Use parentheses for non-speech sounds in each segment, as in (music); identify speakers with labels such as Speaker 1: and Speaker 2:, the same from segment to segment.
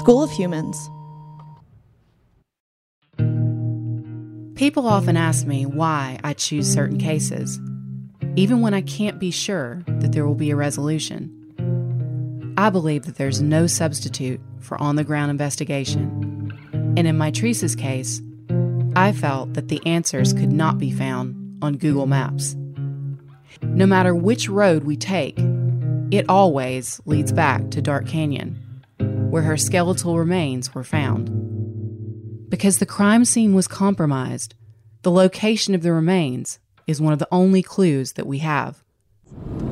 Speaker 1: School of Humans.
Speaker 2: People often ask me why I choose certain cases, even when I can't be sure that there will be a resolution. I believe that there's no substitute for on the ground investigation. And in my Mitrice's case, I felt that the answers could not be found on Google Maps. No matter which road we take, it always leads back to Dark Canyon, where her skeletal remains were found. Because the crime scene was compromised, the location of the remains is one of the only clues that we have.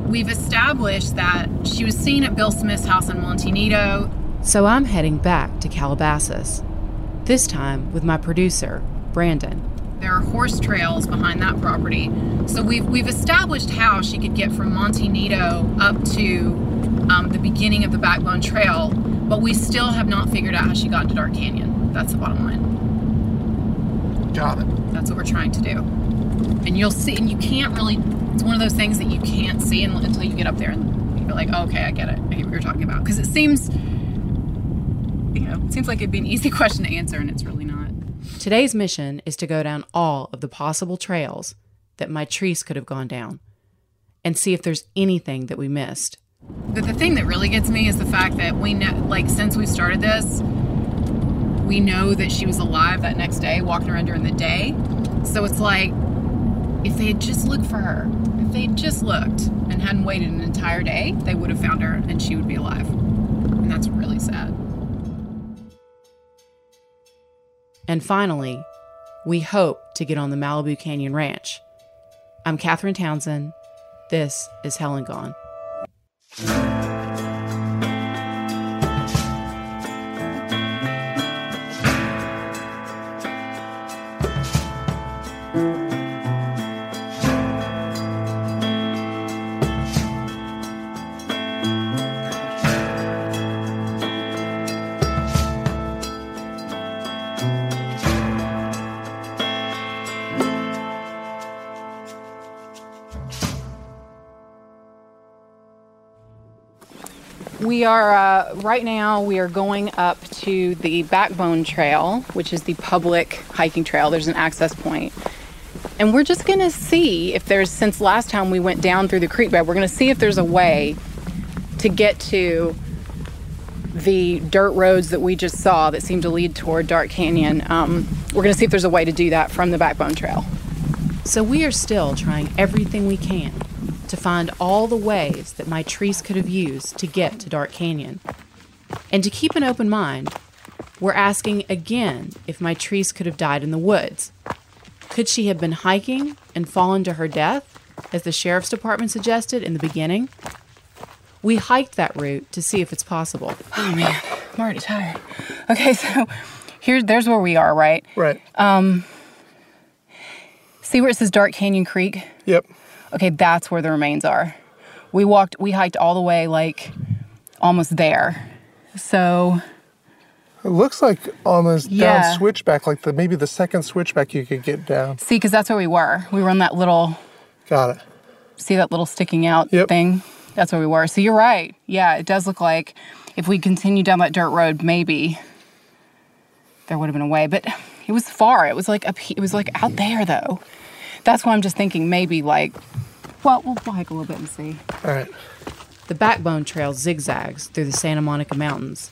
Speaker 3: We've established that she was seen at Bill Smith's house in Monte Nido.
Speaker 2: So I'm heading back to Calabasas, this time with my producer, Brandon.
Speaker 3: There are horse trails behind that property. So we've, we've established how she could get from Monte Nido up to um, the beginning of the Backbone Trail, but we still have not figured out how she got into Dark Canyon. That's the bottom line.
Speaker 4: Got it.
Speaker 3: That's what we're trying to do. And you'll see, and you can't really, it's one of those things that you can't see until you get up there and you're like, oh, okay, I get it. I get what you're talking about. Because it seems, you know, it seems like it'd be an (laughs) easy question to answer, and it's really not.
Speaker 2: Today's mission is to go down all of the possible trails that Mitrice could have gone down and see if there's anything that we missed.
Speaker 3: But the thing that really gets me is the fact that we know, like, since we started this, we know that she was alive that next day, walking around during the day. So it's like, if they had just looked for her, if they had just looked and hadn't waited an entire day, they would have found her and she would be alive. And that's really sad.
Speaker 2: And finally, we hope to get on the Malibu Canyon Ranch. I'm Catherine Townsend. This is Hell and Gone. Thank you. We are uh, right now we are going up to the backbone trail which is the public hiking trail. There's an access point. And we're just gonna see if there's since last time we went down through the creek bed we're gonna see if there's a way to get to the dirt roads that we just saw that seem to lead toward dark canyon. Um, we're gonna see if there's a way to do that from the backbone trail.
Speaker 5: So we are still trying everything we can to find all the ways that Mitrice could have used to get to Dark Canyon. And to keep an open mind, we're asking again if Mitrice could have died in the woods. Could she have been hiking and fallen to her death, as the sheriff's department suggested in the beginning? We hiked that route to see if it's possible.
Speaker 2: oh man i'm already tired okay (laughs) so here there's where we are right
Speaker 4: Right.
Speaker 2: Um, see where it says dark canyon creek
Speaker 4: yep.
Speaker 2: Okay, that's where the remains are. We walked, we hiked all the way like almost there. So,
Speaker 4: It looks like almost
Speaker 2: Yeah.
Speaker 4: down switchback, like the maybe the second switchback you could get down.
Speaker 2: see, because that's where we were. We were on that little,
Speaker 4: Got it.
Speaker 2: see that little sticking out
Speaker 4: Yep.
Speaker 2: thing? That's where we were. So you're right. Yeah, it does look like if we continue down that dirt road, maybe there would have been a way. But it was far. It was like up, it was like out there though. That's why I'm just thinking maybe like, well, we'll hike a little bit and see.
Speaker 4: All right.
Speaker 5: The backbone trail zigzags through the Santa Monica Mountains.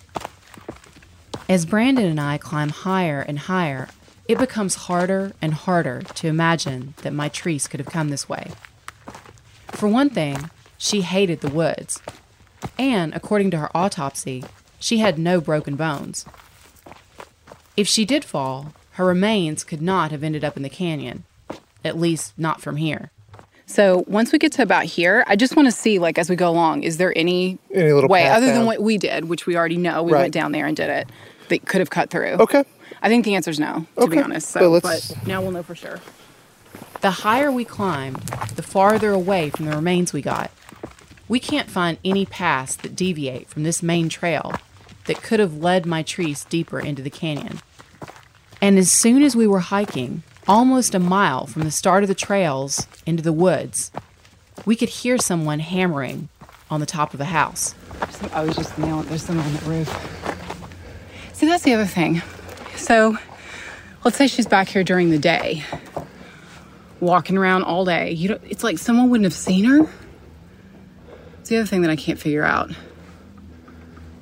Speaker 5: As Brandon and I climb higher and higher, it becomes harder and harder to imagine that Mitrice could have come this way. For one thing, she hated the woods. And according to her autopsy, she had no broken bones. If she did fall, her remains could not have ended up in the canyon, at least not from here.
Speaker 2: So once we get to about here, I just want to see, like, as we go along, is there any,
Speaker 4: Any little
Speaker 2: way
Speaker 4: path
Speaker 2: other than what we did, which we already know, we
Speaker 4: Right.
Speaker 2: went down there and did it, that could have cut through?
Speaker 4: Okay.
Speaker 2: I think the answer is no, to be honest. So,
Speaker 4: let's-
Speaker 2: but now we'll know for sure.
Speaker 5: The higher we climbed, the farther away from the remains we got. We can't find any paths that deviate from this main trail that could have led Mitrice deeper into the canyon. And as soon as we were hiking, almost a mile from the start of the trails into the woods, we could hear someone hammering on the top of the house.
Speaker 2: I was just nailing. There's someone on the roof. See, that's the other thing. So, let's say she's back here during the day, walking around all day. You don't, it's like someone wouldn't have seen her. It's the other thing that I can't figure out.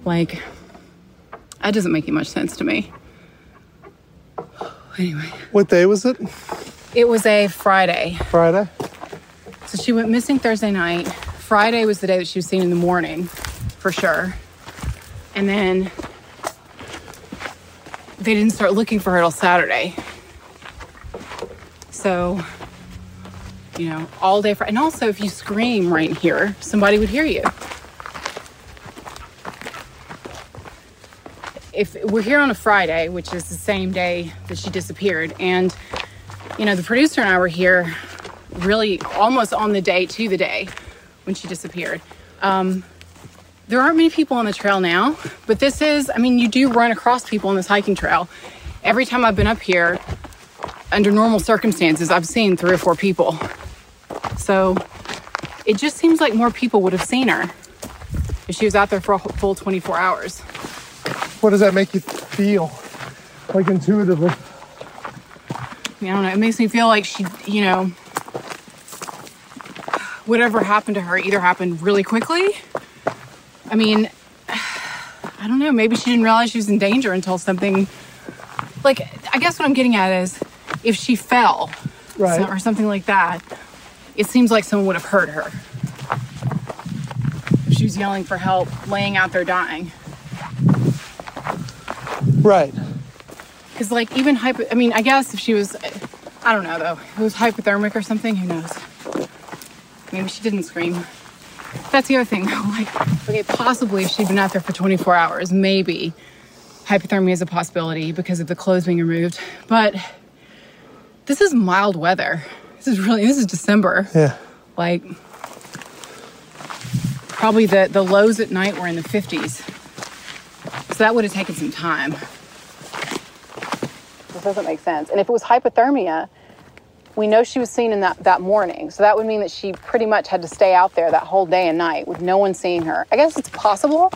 Speaker 2: Like, that doesn't make much sense to me. Anyway,
Speaker 4: What day was it?
Speaker 2: it was a Friday.
Speaker 4: Friday.
Speaker 2: So she went missing Thursday night. Friday was the day that she was seen in the morning, for sure. And then they didn't start looking for her till Saturday. So, you know, all day. Fri- And also, if you scream right here, somebody would hear you. If we're here on a Friday, which is the same day that she disappeared, and you know, the producer and I were here really almost on the day to the day when she disappeared. Um, there aren't many people on the trail now, but this is, I mean, you do run across people on this hiking trail. Every time I've been up here, under normal circumstances, I've seen three or four people. So it just seems like more people would have seen her if she was out there for a full 24 hours.
Speaker 4: What does that make you feel? Like intuitively.
Speaker 2: I don't know. It makes me feel like she, you know, whatever happened to her either happened really quickly. I mean, I don't know. Maybe she didn't realize she was in danger until something. Like, I guess what I'm getting at is if she fell
Speaker 4: Right.
Speaker 2: so- or something like that, it seems like someone would have heard her. If she was yelling for help, laying out there dying.
Speaker 4: Right.
Speaker 2: Because, like, even hypo, I mean, I guess if she was, I don't know though, if it was hypothermic or something, who knows? Maybe she didn't scream. That's the other thing though, (laughs) like, okay, possibly if she'd been out there for 24 hours, maybe hypothermia is a possibility because of the clothes being removed. But this is mild weather. This is really, this is December.
Speaker 4: Yeah.
Speaker 2: Like, probably the, the lows at night were in the 50s. So that would have taken some time. This doesn't make sense. And if it was hypothermia,
Speaker 3: We know she was seen in that, that morning, so that would mean that she pretty much had to stay out there that whole day and night with no one seeing her. I guess it's possible,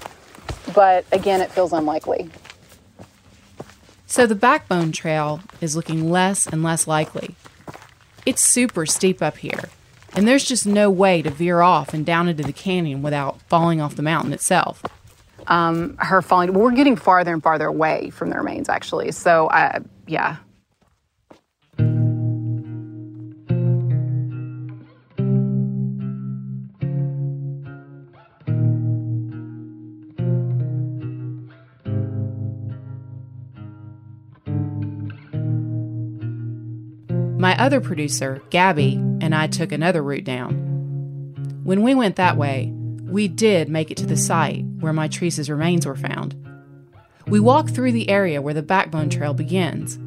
Speaker 3: but again, it feels unlikely.
Speaker 2: So the backbone trail is looking less and less likely. It's super steep up here, and there's just no way to veer off and down into the canyon without falling off the mountain itself.
Speaker 3: Um, her falling, we're getting farther and farther away from the remains, actually. So, uh, yeah,
Speaker 2: My other producer, Gabby, and I took another route down. When we went that way, we did make it to the site where Mitrice's remains were found. We walked through the area where the backbone trail begins,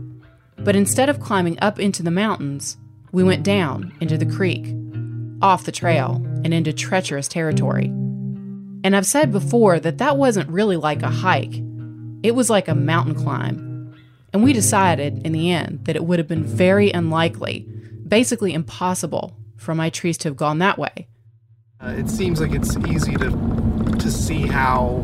Speaker 2: but instead of climbing up into the mountains, we went down into the creek, off the trail, and into treacherous territory. And I've said before that that wasn't really like a hike, it was like a mountain climb and we decided in the end that it would have been very unlikely, basically impossible, for Mitrice to have gone that way.
Speaker 4: Uh, it seems like it's easy to to see how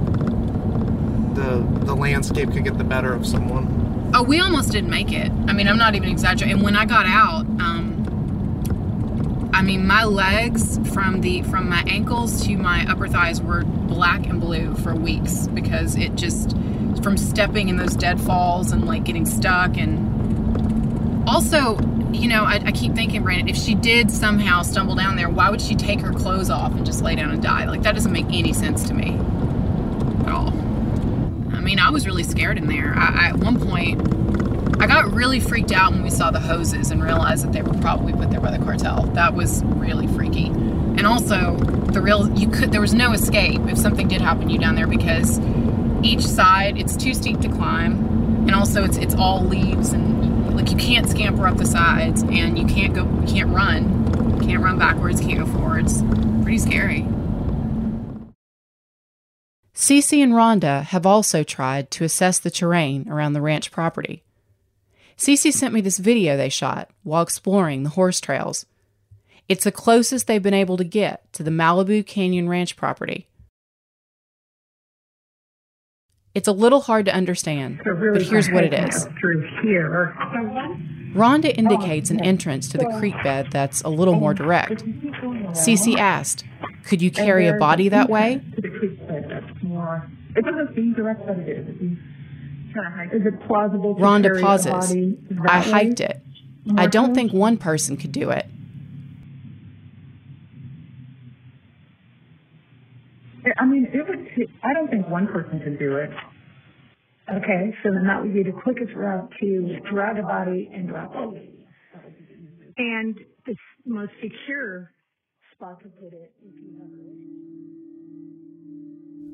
Speaker 4: the the landscape could get the better of someone.
Speaker 3: Oh, we almost didn't make it. I mean, I'm not even exaggerating. And when I got out, um, I mean, my legs from the from my ankles to my upper thighs were black and blue for weeks because it just from stepping in those deadfalls and like getting stuck and also you know I, I, keep thinking brandon if she did somehow stumble down there why would she take her clothes off and just lay down and die? Like that doesn't make any sense to me at all. I mean i was really scared in there. I, I, at one point i got really freaked out when we saw the hoses and realized that they were probably put there by the cartel. That was really freaky. And also the real you could there was no escape if something did happen to you down there because each side it's too steep to climb. And also it's it's all leaves and like you can't scamper up the sides and you can't go you can't run you can't run backwards can't go forwards pretty scary
Speaker 2: Cece and Rhonda have also tried to assess the terrain around the ranch property. Cece sent me this video they shot while exploring the horse trails. It's the closest they've been able to get to the Malibu Canyon Ranch property. It's a little hard to understand, but here's what it is. Rhonda indicates an entrance to the creek bed that's a little more direct. Cece asked, Could you carry a body that way?
Speaker 6: It doesn't seem direct, but it is. Is it plausible?
Speaker 2: Rhonda pauses. I hiked it. I don't think one person could do it.
Speaker 6: I mean, it would. I don't think one person could do it. Okay, so then that would be the quickest route to drag a body and drop it. And the most secure spot to put it.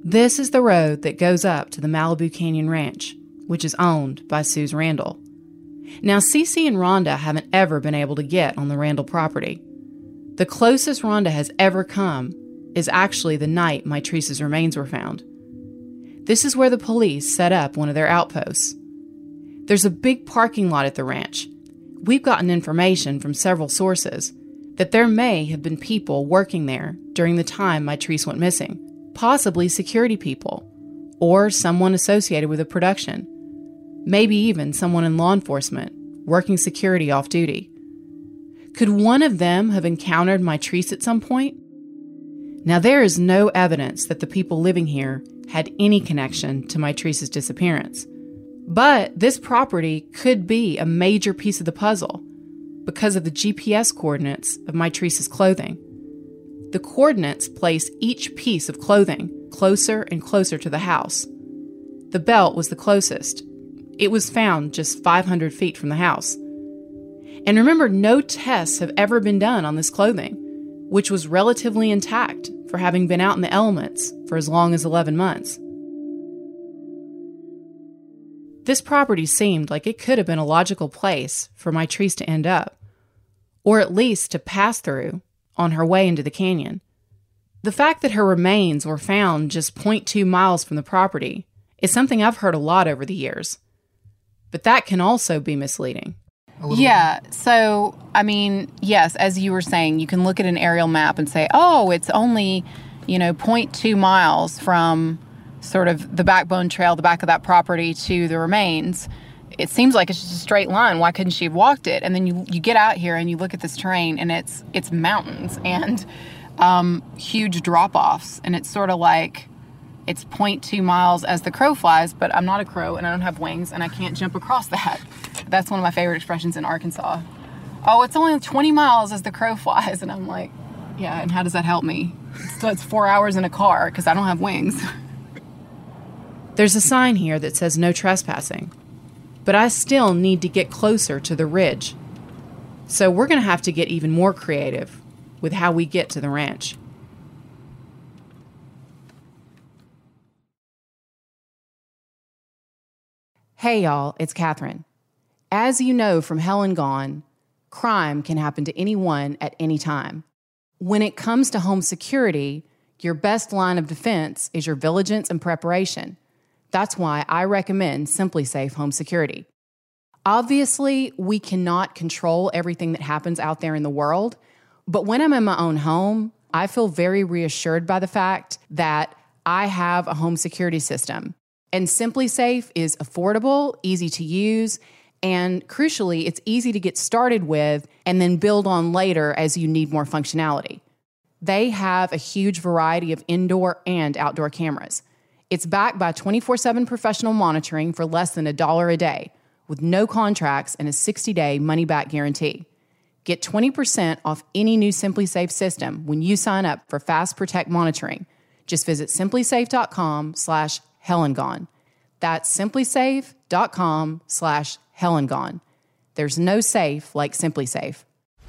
Speaker 2: This is the road that goes up to the Malibu Canyon Ranch, which is owned by Suze Randall. Now, Cece and Rhonda haven't ever been able to get on the Randall property. The closest Rhonda has ever come is actually the night Mitrice's remains were found. This is where the police set up one of their outposts. There's a big parking lot at the ranch. We've gotten information from several sources that there may have been people working there during the time Mitrice went missing, possibly security people, or someone associated with the production, maybe even someone in law enforcement working security off duty. Could one of them have encountered Mitrice at some point? Now, there is no evidence that the people living here had any connection to Mitrice's disappearance. But this property could be a major piece of the puzzle because of the GPS coordinates of Mitrice's clothing. The coordinates place each piece of clothing closer and closer to the house. The belt was the closest. It was found just 500 feet from the house. And remember, no tests have ever been done on this clothing which was relatively intact for having been out in the elements for as long as 11 months. This property seemed like it could have been a logical place for Mitrice to end up, or at least to pass through on her way into the canyon. The fact that her remains were found just 0.2 miles from the property is something I've heard a lot over the years, but that can also be misleading.
Speaker 3: Yeah. So, I mean, yes, as you were saying, you can look at an aerial map and say, oh, it's only, you know, 0.2 miles from sort of the backbone trail, the back of that property to the remains. It seems like it's just a straight line. Why couldn't she have walked it? And then you, you get out here and you look at this terrain and it's it's mountains and um, huge drop offs. And it's sort of like it's 0.2 miles as the crow flies, but I'm not a crow and I don't have wings and I can't jump across (laughs) that. That's one of my favorite expressions in Arkansas. Oh, it's only 20 miles as the crow (laughs) flies. And I'm like, yeah, and how does that help me? So it's four hours in a car because I don't have wings. (laughs)
Speaker 2: There's a sign here that says no trespassing, but I still need to get closer to the ridge. So we're going to have to get even more creative with how we get to the ranch. Hey, y'all, it's Catherine. As you know from Hell and Gone, crime can happen to anyone at any time. When it comes to home security, your best line of defense is your vigilance and preparation. That's why I recommend SimpliSafe Home Security. Obviously, we cannot control everything that happens out there in the world, but when I'm in my own home, I feel very reassured by the fact that I have a home security system. And SimpliSafe is affordable, easy to use, and crucially, it's easy to get started with and then build on later as you need more functionality. They have a huge variety of indoor and outdoor cameras. It's backed by 24 7 professional monitoring for less than a dollar a day, with no contracts and a 60 day money back guarantee. Get 20% off any new SimpliSafe system when you sign up for Fast Protect monitoring. Just visit simplisafe.com slash hellandgone. That's simplisafe.com slash hellandgone. There's no safe like SimpliSafe.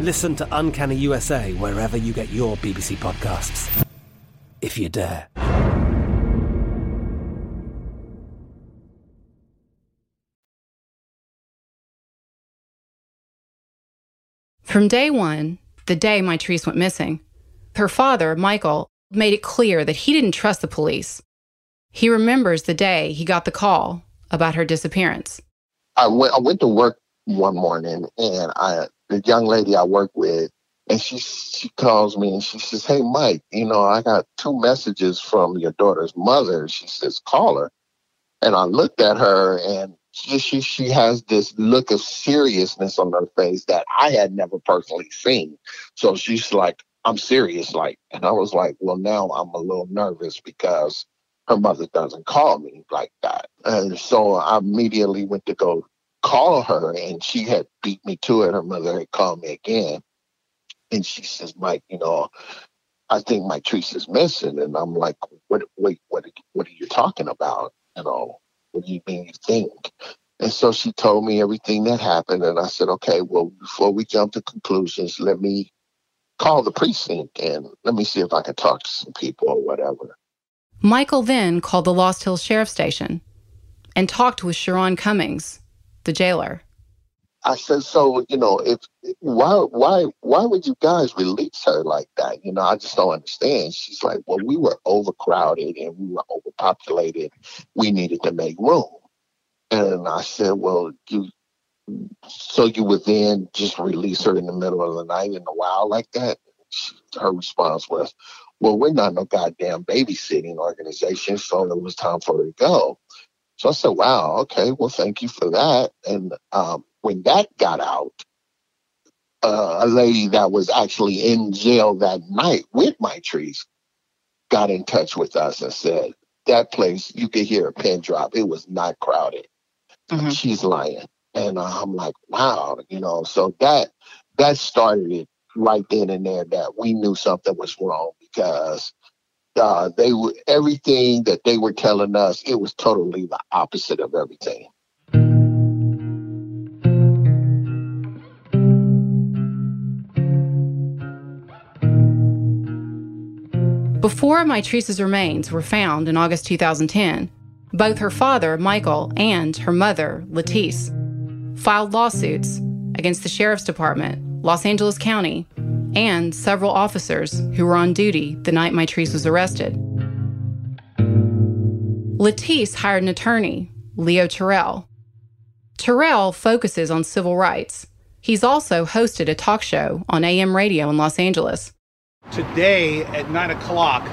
Speaker 7: Listen to Uncanny USA wherever you get your BBC podcasts, if you dare.
Speaker 2: From day one, the day Mitrice went missing, her father, Michael, made it clear that he didn't trust the police. He remembers the day he got the call about her disappearance.
Speaker 8: I went, I went to work one morning and I, the young lady I work with, And she she calls me and she says, "Hey, Mike, you know I got two messages from your daughter's mother." She says, "Call her." And I looked at her and she, she she has this look of seriousness on her face that I had never personally seen. So she's like, "I'm serious," like, and I was like, "Well, now I'm a little nervous because her mother doesn't call me like that." And so I immediately went to go call her, and she had beat me to it. Her mother had called me again, and she says, "Mike, you know." I think Mitrice is missing, and I'm like, "What? Wait, what? What are you talking about?" You know, what do you mean you think? And so she told me everything that happened. And I said, okay, well, before we jump to conclusions, let me call the precinct and let me see if I can talk to some people or whatever.
Speaker 2: Michael then called the Lost Hills Sheriff Station and talked with Sharon Cummings, the jailer.
Speaker 8: I said, so you know, if why why why would you guys release her like that? You know, I just don't understand. She's like, well, we were overcrowded and we were overpopulated. We needed to make room. And I said, well, you so you would then just release her in the middle of the night in the wild like that? Her response was, well, we're not no goddamn babysitting organization, so it was time for her to go. So I said, wow, okay, well, thank you for that. And um, when that got out, uh, a lady that was actually in jail that night with Mitrice got in touch with us and said, that place, you could hear a pin drop. It was not crowded. Mm-hmm. She's lying. And uh, I'm like, wow, you know, so that that started it right then and there that we knew something was wrong because uh, they were everything that they were telling us, it was totally the opposite of everything.
Speaker 2: Before Mitrice's remains were found in August 2010, both her father, Michael, and her mother, Latice, filed lawsuits against the Sheriff's Department, Los Angeles County, and several officers who were on duty the night Mitrice was arrested. Latice hired an attorney, Leo Terrell. Terrell focuses on civil rights. He's also hosted a talk show on AM radio in Los Angeles.
Speaker 9: Today at 9 o'clock,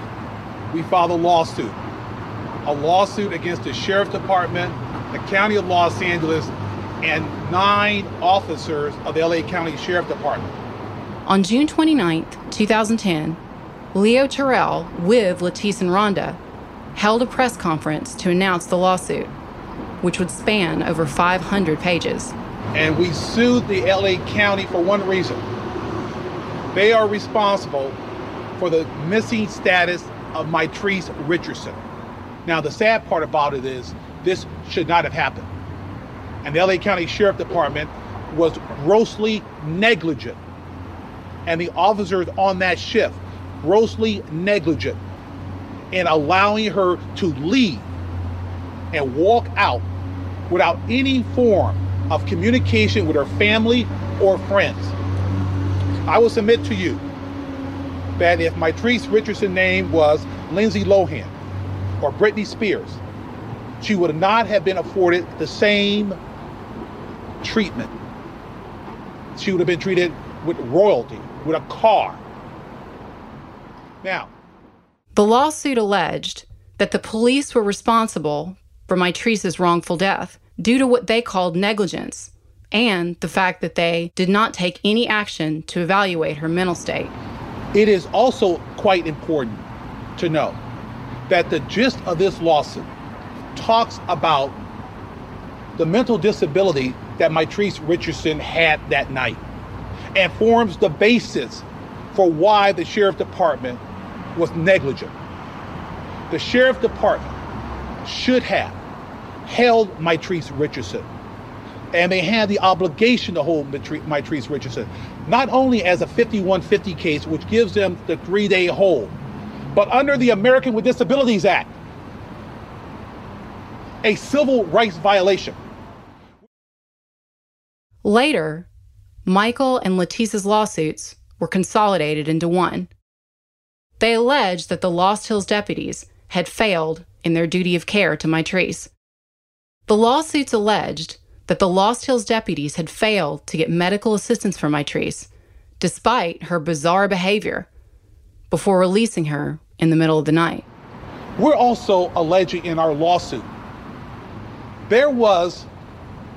Speaker 9: we filed a lawsuit. A lawsuit against the Sheriff's Department, the County of Los Angeles, and nine officers of the LA County Sheriff Department.
Speaker 2: On June 29, 2010, Leo Terrell, with Latice and Rhonda, held a press conference to announce the lawsuit, which would span over 500 pages.
Speaker 9: And we sued the LA County for one reason. They are responsible for the missing status of Mitrice Richardson. Now, the sad part about it is this should not have happened. And the LA County Sheriff Department was grossly negligent. And the officers on that shift, grossly negligent in allowing her to leave and walk out without any form of communication with her family or friends. I will submit to you that if Mitrice Richardson name was Lindsay Lohan or Britney Spears, she would not have been afforded the same treatment. She would have been treated with royalty, with a car. Now,
Speaker 2: the lawsuit alleged that the police were responsible for Mitrice's wrongful death due to what they called negligence and the fact that they did not take any action to evaluate her mental state.
Speaker 9: It is also quite important to know that the gist of this lawsuit talks about the mental disability that Mitrice Richardson had that night and forms the basis for why the sheriff department was negligent. The sheriff department should have held Mitrice Richardson and they had the obligation to hold Mitrice Richardson, not only as a 5150 case, which gives them the three day hold, but under the American with Disabilities Act, a civil rights violation.
Speaker 2: Later, Michael and Latice's lawsuits were consolidated into one. They alleged that the Lost Hills deputies had failed in their duty of care to Mitrice. The lawsuits alleged that the Lost Hills deputies had failed to get medical assistance for Mitrice despite her bizarre behavior, before releasing her in the middle of the night.
Speaker 9: We're also alleging in our lawsuit there was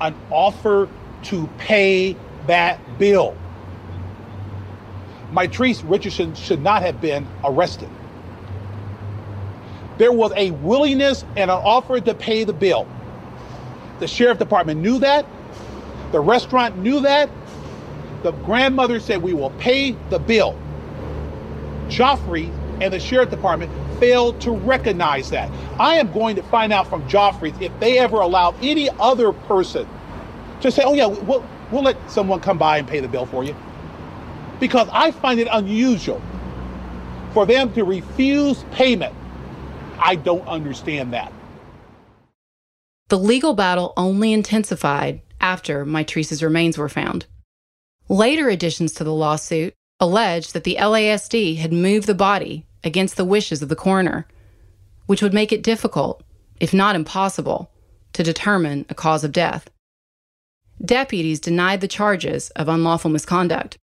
Speaker 9: an offer to pay that bill. Mitrice Richardson should not have been arrested. There was a willingness and an offer to pay the bill. The sheriff department knew that. The restaurant knew that. The grandmother said, We will pay the bill. Geoffrey and the sheriff department failed to recognize that. I am going to find out from Geoffrey if they ever allowed any other person to say, oh, yeah, we'll, we'll let someone come by and pay the bill for you. Because I find it unusual for them to refuse payment. I don't understand that.
Speaker 2: The legal battle only intensified after Mitrice's remains were found. Later additions to the lawsuit alleged that the LASD had moved the body against the wishes of the coroner, which would make it difficult, if not impossible, to determine a cause of death. Deputies denied the charges of unlawful misconduct.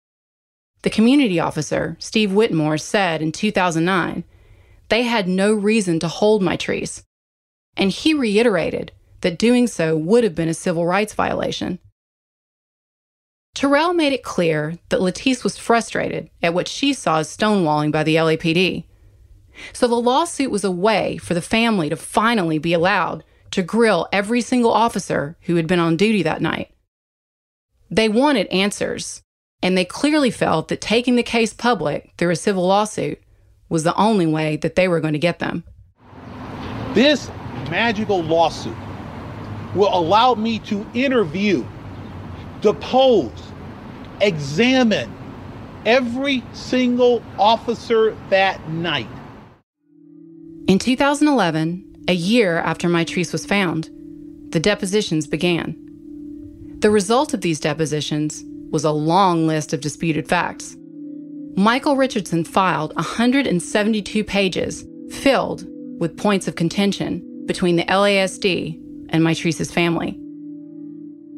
Speaker 2: The community officer, Steve Whitmore, said in 2009 they had no reason to hold Mitrice. and he reiterated that doing so would have been a civil rights violation. Terrell made it clear that Latice was frustrated at what she saw as stonewalling by the LAPD. So the lawsuit was a way for the family to finally be allowed to grill every single officer who had been on duty that night. They wanted answers, and they clearly felt that taking the case public through a civil lawsuit was the only way that they were going to get them.
Speaker 9: This magical lawsuit will allow me to interview, depose, examine every single officer that night.
Speaker 2: In 2011, a year after Mitrice was found, the depositions began. The result of these depositions was a long list of disputed facts. Michael Richardson filed 172 pages filled with points of contention between the LASD and Mitrice's family.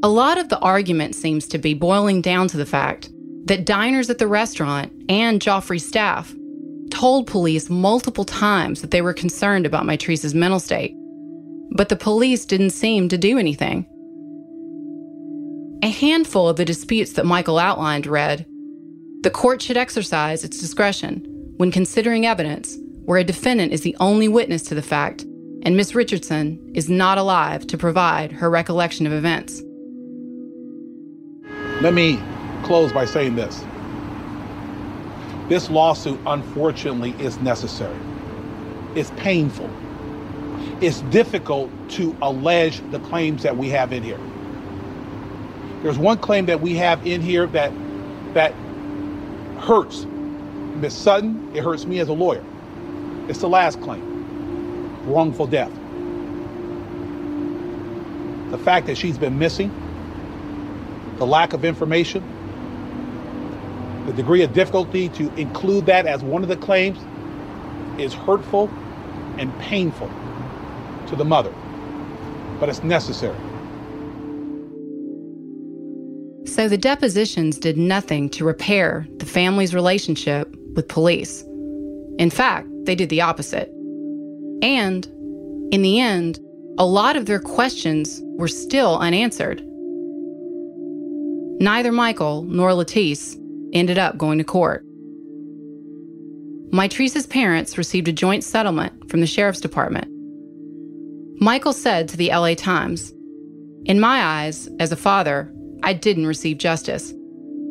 Speaker 2: A lot of the argument seems to be boiling down to the fact that diners at the restaurant and Geoffrey's staff told police multiple times that they were concerned about Mitrice's mental state, but the police didn't seem to do anything. A handful of the disputes that Michael outlined read The court should exercise its discretion when considering evidence where a defendant is the only witness to the fact and Miss Richardson is not alive to provide her recollection of events.
Speaker 9: Let me close by saying this. This lawsuit, unfortunately, is necessary. It's painful. It's difficult to allege the claims that we have in here. There's one claim that we have in here that that hurts Miss Sutton. It hurts me as a lawyer. It's the last claim wrongful death. The fact that she's been missing the lack of information, the degree of difficulty to include that as one of the claims is hurtful and painful to the mother, but it's necessary.
Speaker 2: So the depositions did nothing to repair the family's relationship with police. In fact, they did the opposite. And in the end, a lot of their questions were still unanswered. Neither Michael nor Latice ended up going to court. Mitrice's parents received a joint settlement from the sheriff's department. Michael said to the LA Times, In my eyes, as a father, I didn't receive justice.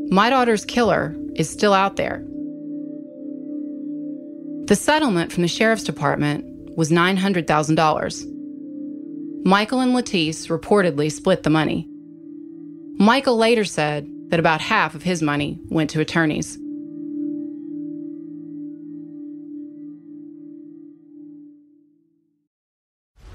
Speaker 2: My daughter's killer is still out there. The settlement from the sheriff's department was $900,000. Michael and Latice reportedly split the money. Michael later said that about half of his money went to attorneys.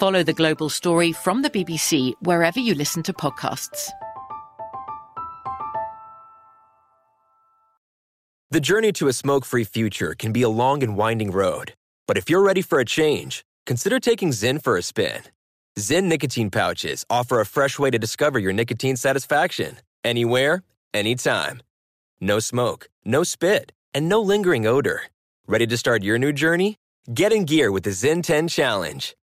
Speaker 10: Follow the global story from the BBC wherever you listen to podcasts.
Speaker 11: The journey to a smoke free future can be a long and winding road. But if you're ready for a change, consider taking Zyn for a spin. Zyn nicotine pouches offer a fresh way to discover your nicotine satisfaction anywhere, anytime. No smoke, no spit, and no lingering odor. Ready to start your new journey? Get in gear with the Zyn 10 Challenge.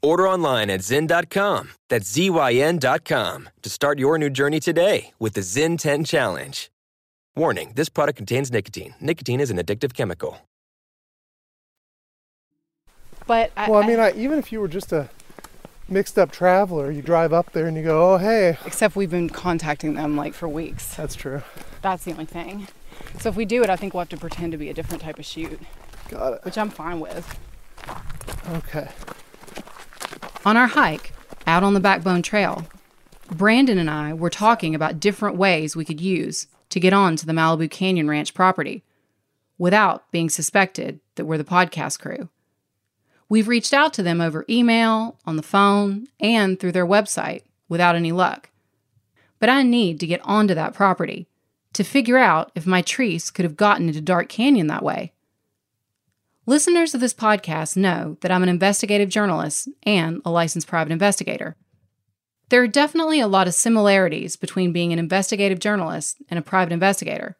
Speaker 11: Order online at Zyn.com, that's Z-Y-N.com, to start your new journey today with the Zyn 10 Challenge. Warning, this product contains nicotine. Nicotine is an addictive chemical.
Speaker 12: But I,
Speaker 4: well, I mean, I, even if you were just a mixed up traveler, you drive up there and you go, oh, hey.
Speaker 2: Except we've been contacting them like for weeks.
Speaker 4: That's true.
Speaker 2: That's the only thing. So if we do it, I think we'll have to pretend to be a different type of shoot.
Speaker 4: Got it.
Speaker 2: Which I'm fine with.
Speaker 4: Okay.
Speaker 2: On our hike, out on the Backbone Trail, Brandon and I were talking about different ways we could use to get on to the Malibu Canyon Ranch property without being suspected that we're the podcast crew. We've reached out to them over email, on the phone, and through their website without any luck. But I need to get onto that property to figure out if Mitrice could have gotten into Dark Canyon that way. Listeners of this podcast know that I'm an investigative journalist and a licensed private investigator. There are definitely a lot of similarities between being an investigative journalist and a private investigator,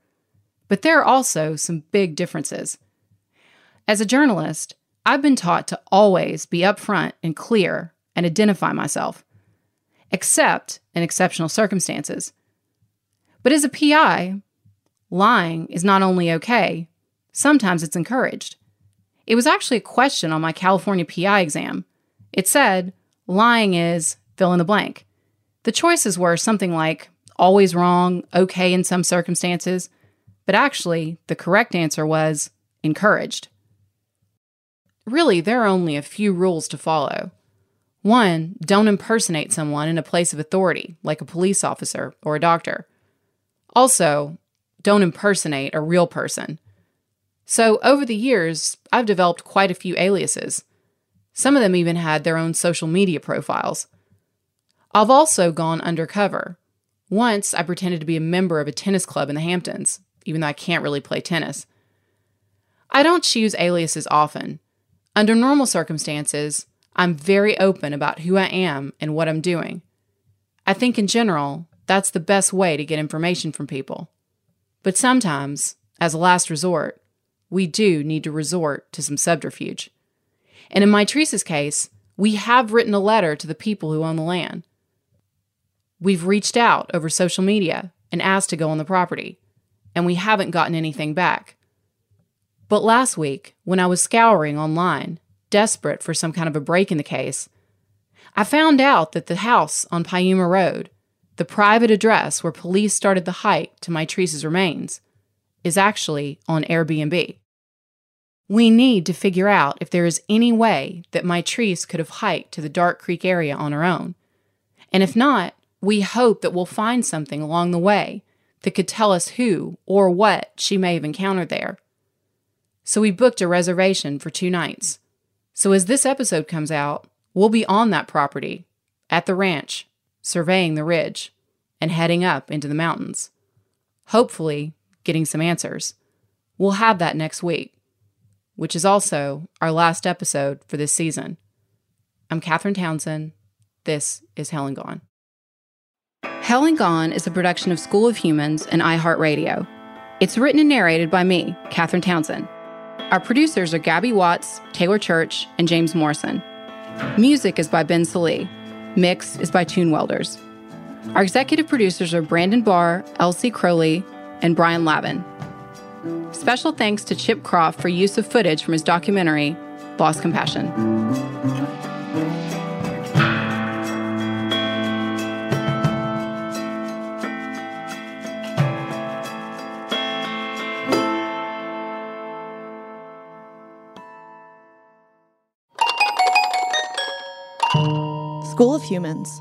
Speaker 2: but there are also some big differences. As a journalist, I've been taught to always be upfront and clear and identify myself, except in exceptional circumstances. But as a PI, lying is not only okay, sometimes it's encouraged. It was actually a question on my California PI exam. It said, lying is fill in the blank. The choices were something like always wrong, okay in some circumstances, but actually, the correct answer was encouraged. really, there are only a few rules to follow. One, don't impersonate someone in a place of authority, like a police officer or a doctor. Also, don't impersonate a real person. So, over the years, I've developed quite a few aliases. Some of them even had their own social media profiles. I've also gone undercover. Once, I pretended to be a member of a tennis club in the Hamptons, even though I can't really play tennis. I don't choose aliases often. Under normal circumstances, I'm very open about who I am and what I'm doing. I think in general, that's the best way to get information from people. But sometimes, as a last resort, we do need to resort to some subterfuge. And in Mitrice's case, we have written a letter to the people who own the land. We've reached out over social media and asked to go on the property, and we haven't gotten anything back. But last week, when I was scouring online, desperate for some kind of a break in the case, I found out that the house on Piuma Road, the private address where police started the hike to Mitrice's remains, is actually on Airbnb. We need to figure out if there is any way that Mitrice could have hiked to the Dark Creek area on her own. And if not, we hope that we'll find something along the way that could tell us who or what she may have encountered there so we booked a reservation for two nights. So as this episode comes out, we'll be on that property, at the ranch, surveying the ridge, and heading up into the mountains. Hopefully, getting some answers. We'll have that next week, which is also our last episode for this season. I'm Catherine Townsend. This is Hell and Gone. Hell and Gone is a production of School of Humans and iHeartRadio. It's written and narrated by me, Catherine Townsend. Our producers are Gabby Watts, Taylor Church, and James Morrison. Music is by Ben Salee. Mix is by Tune Welders. Our executive producers are Brandon Barr, Elsie Crowley, and Brian Lavin. Special thanks to Chip Croft for use of footage from his documentary, Lost Compassion.
Speaker 1: School of Humans.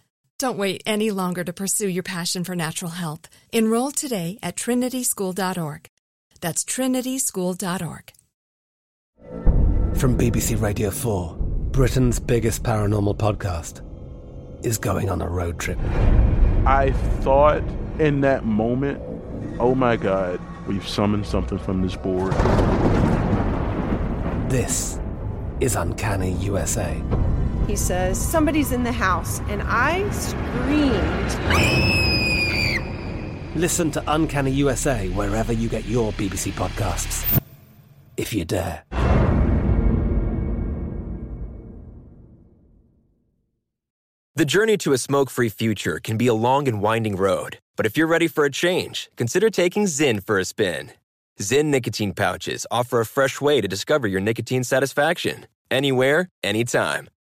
Speaker 13: Don't wait any longer to pursue your passion for natural health. Enroll today at trinityschool.org. That's trinityschool.org.
Speaker 7: From BBC Radio 4, Britain's biggest paranormal podcast is going on a road trip.
Speaker 14: I thought in that moment, oh my God, we've summoned something from this board.
Speaker 7: This is Uncanny USA.
Speaker 12: He says, Somebody's in the house. And I screamed.
Speaker 7: Listen to Uncanny USA wherever you get your BBC podcasts, if you dare.
Speaker 11: The journey to a smoke free future can be a long and winding road, but if you're ready for a change, consider taking Zyn for a spin. Zyn nicotine pouches offer a fresh way to discover your nicotine satisfaction anywhere, anytime.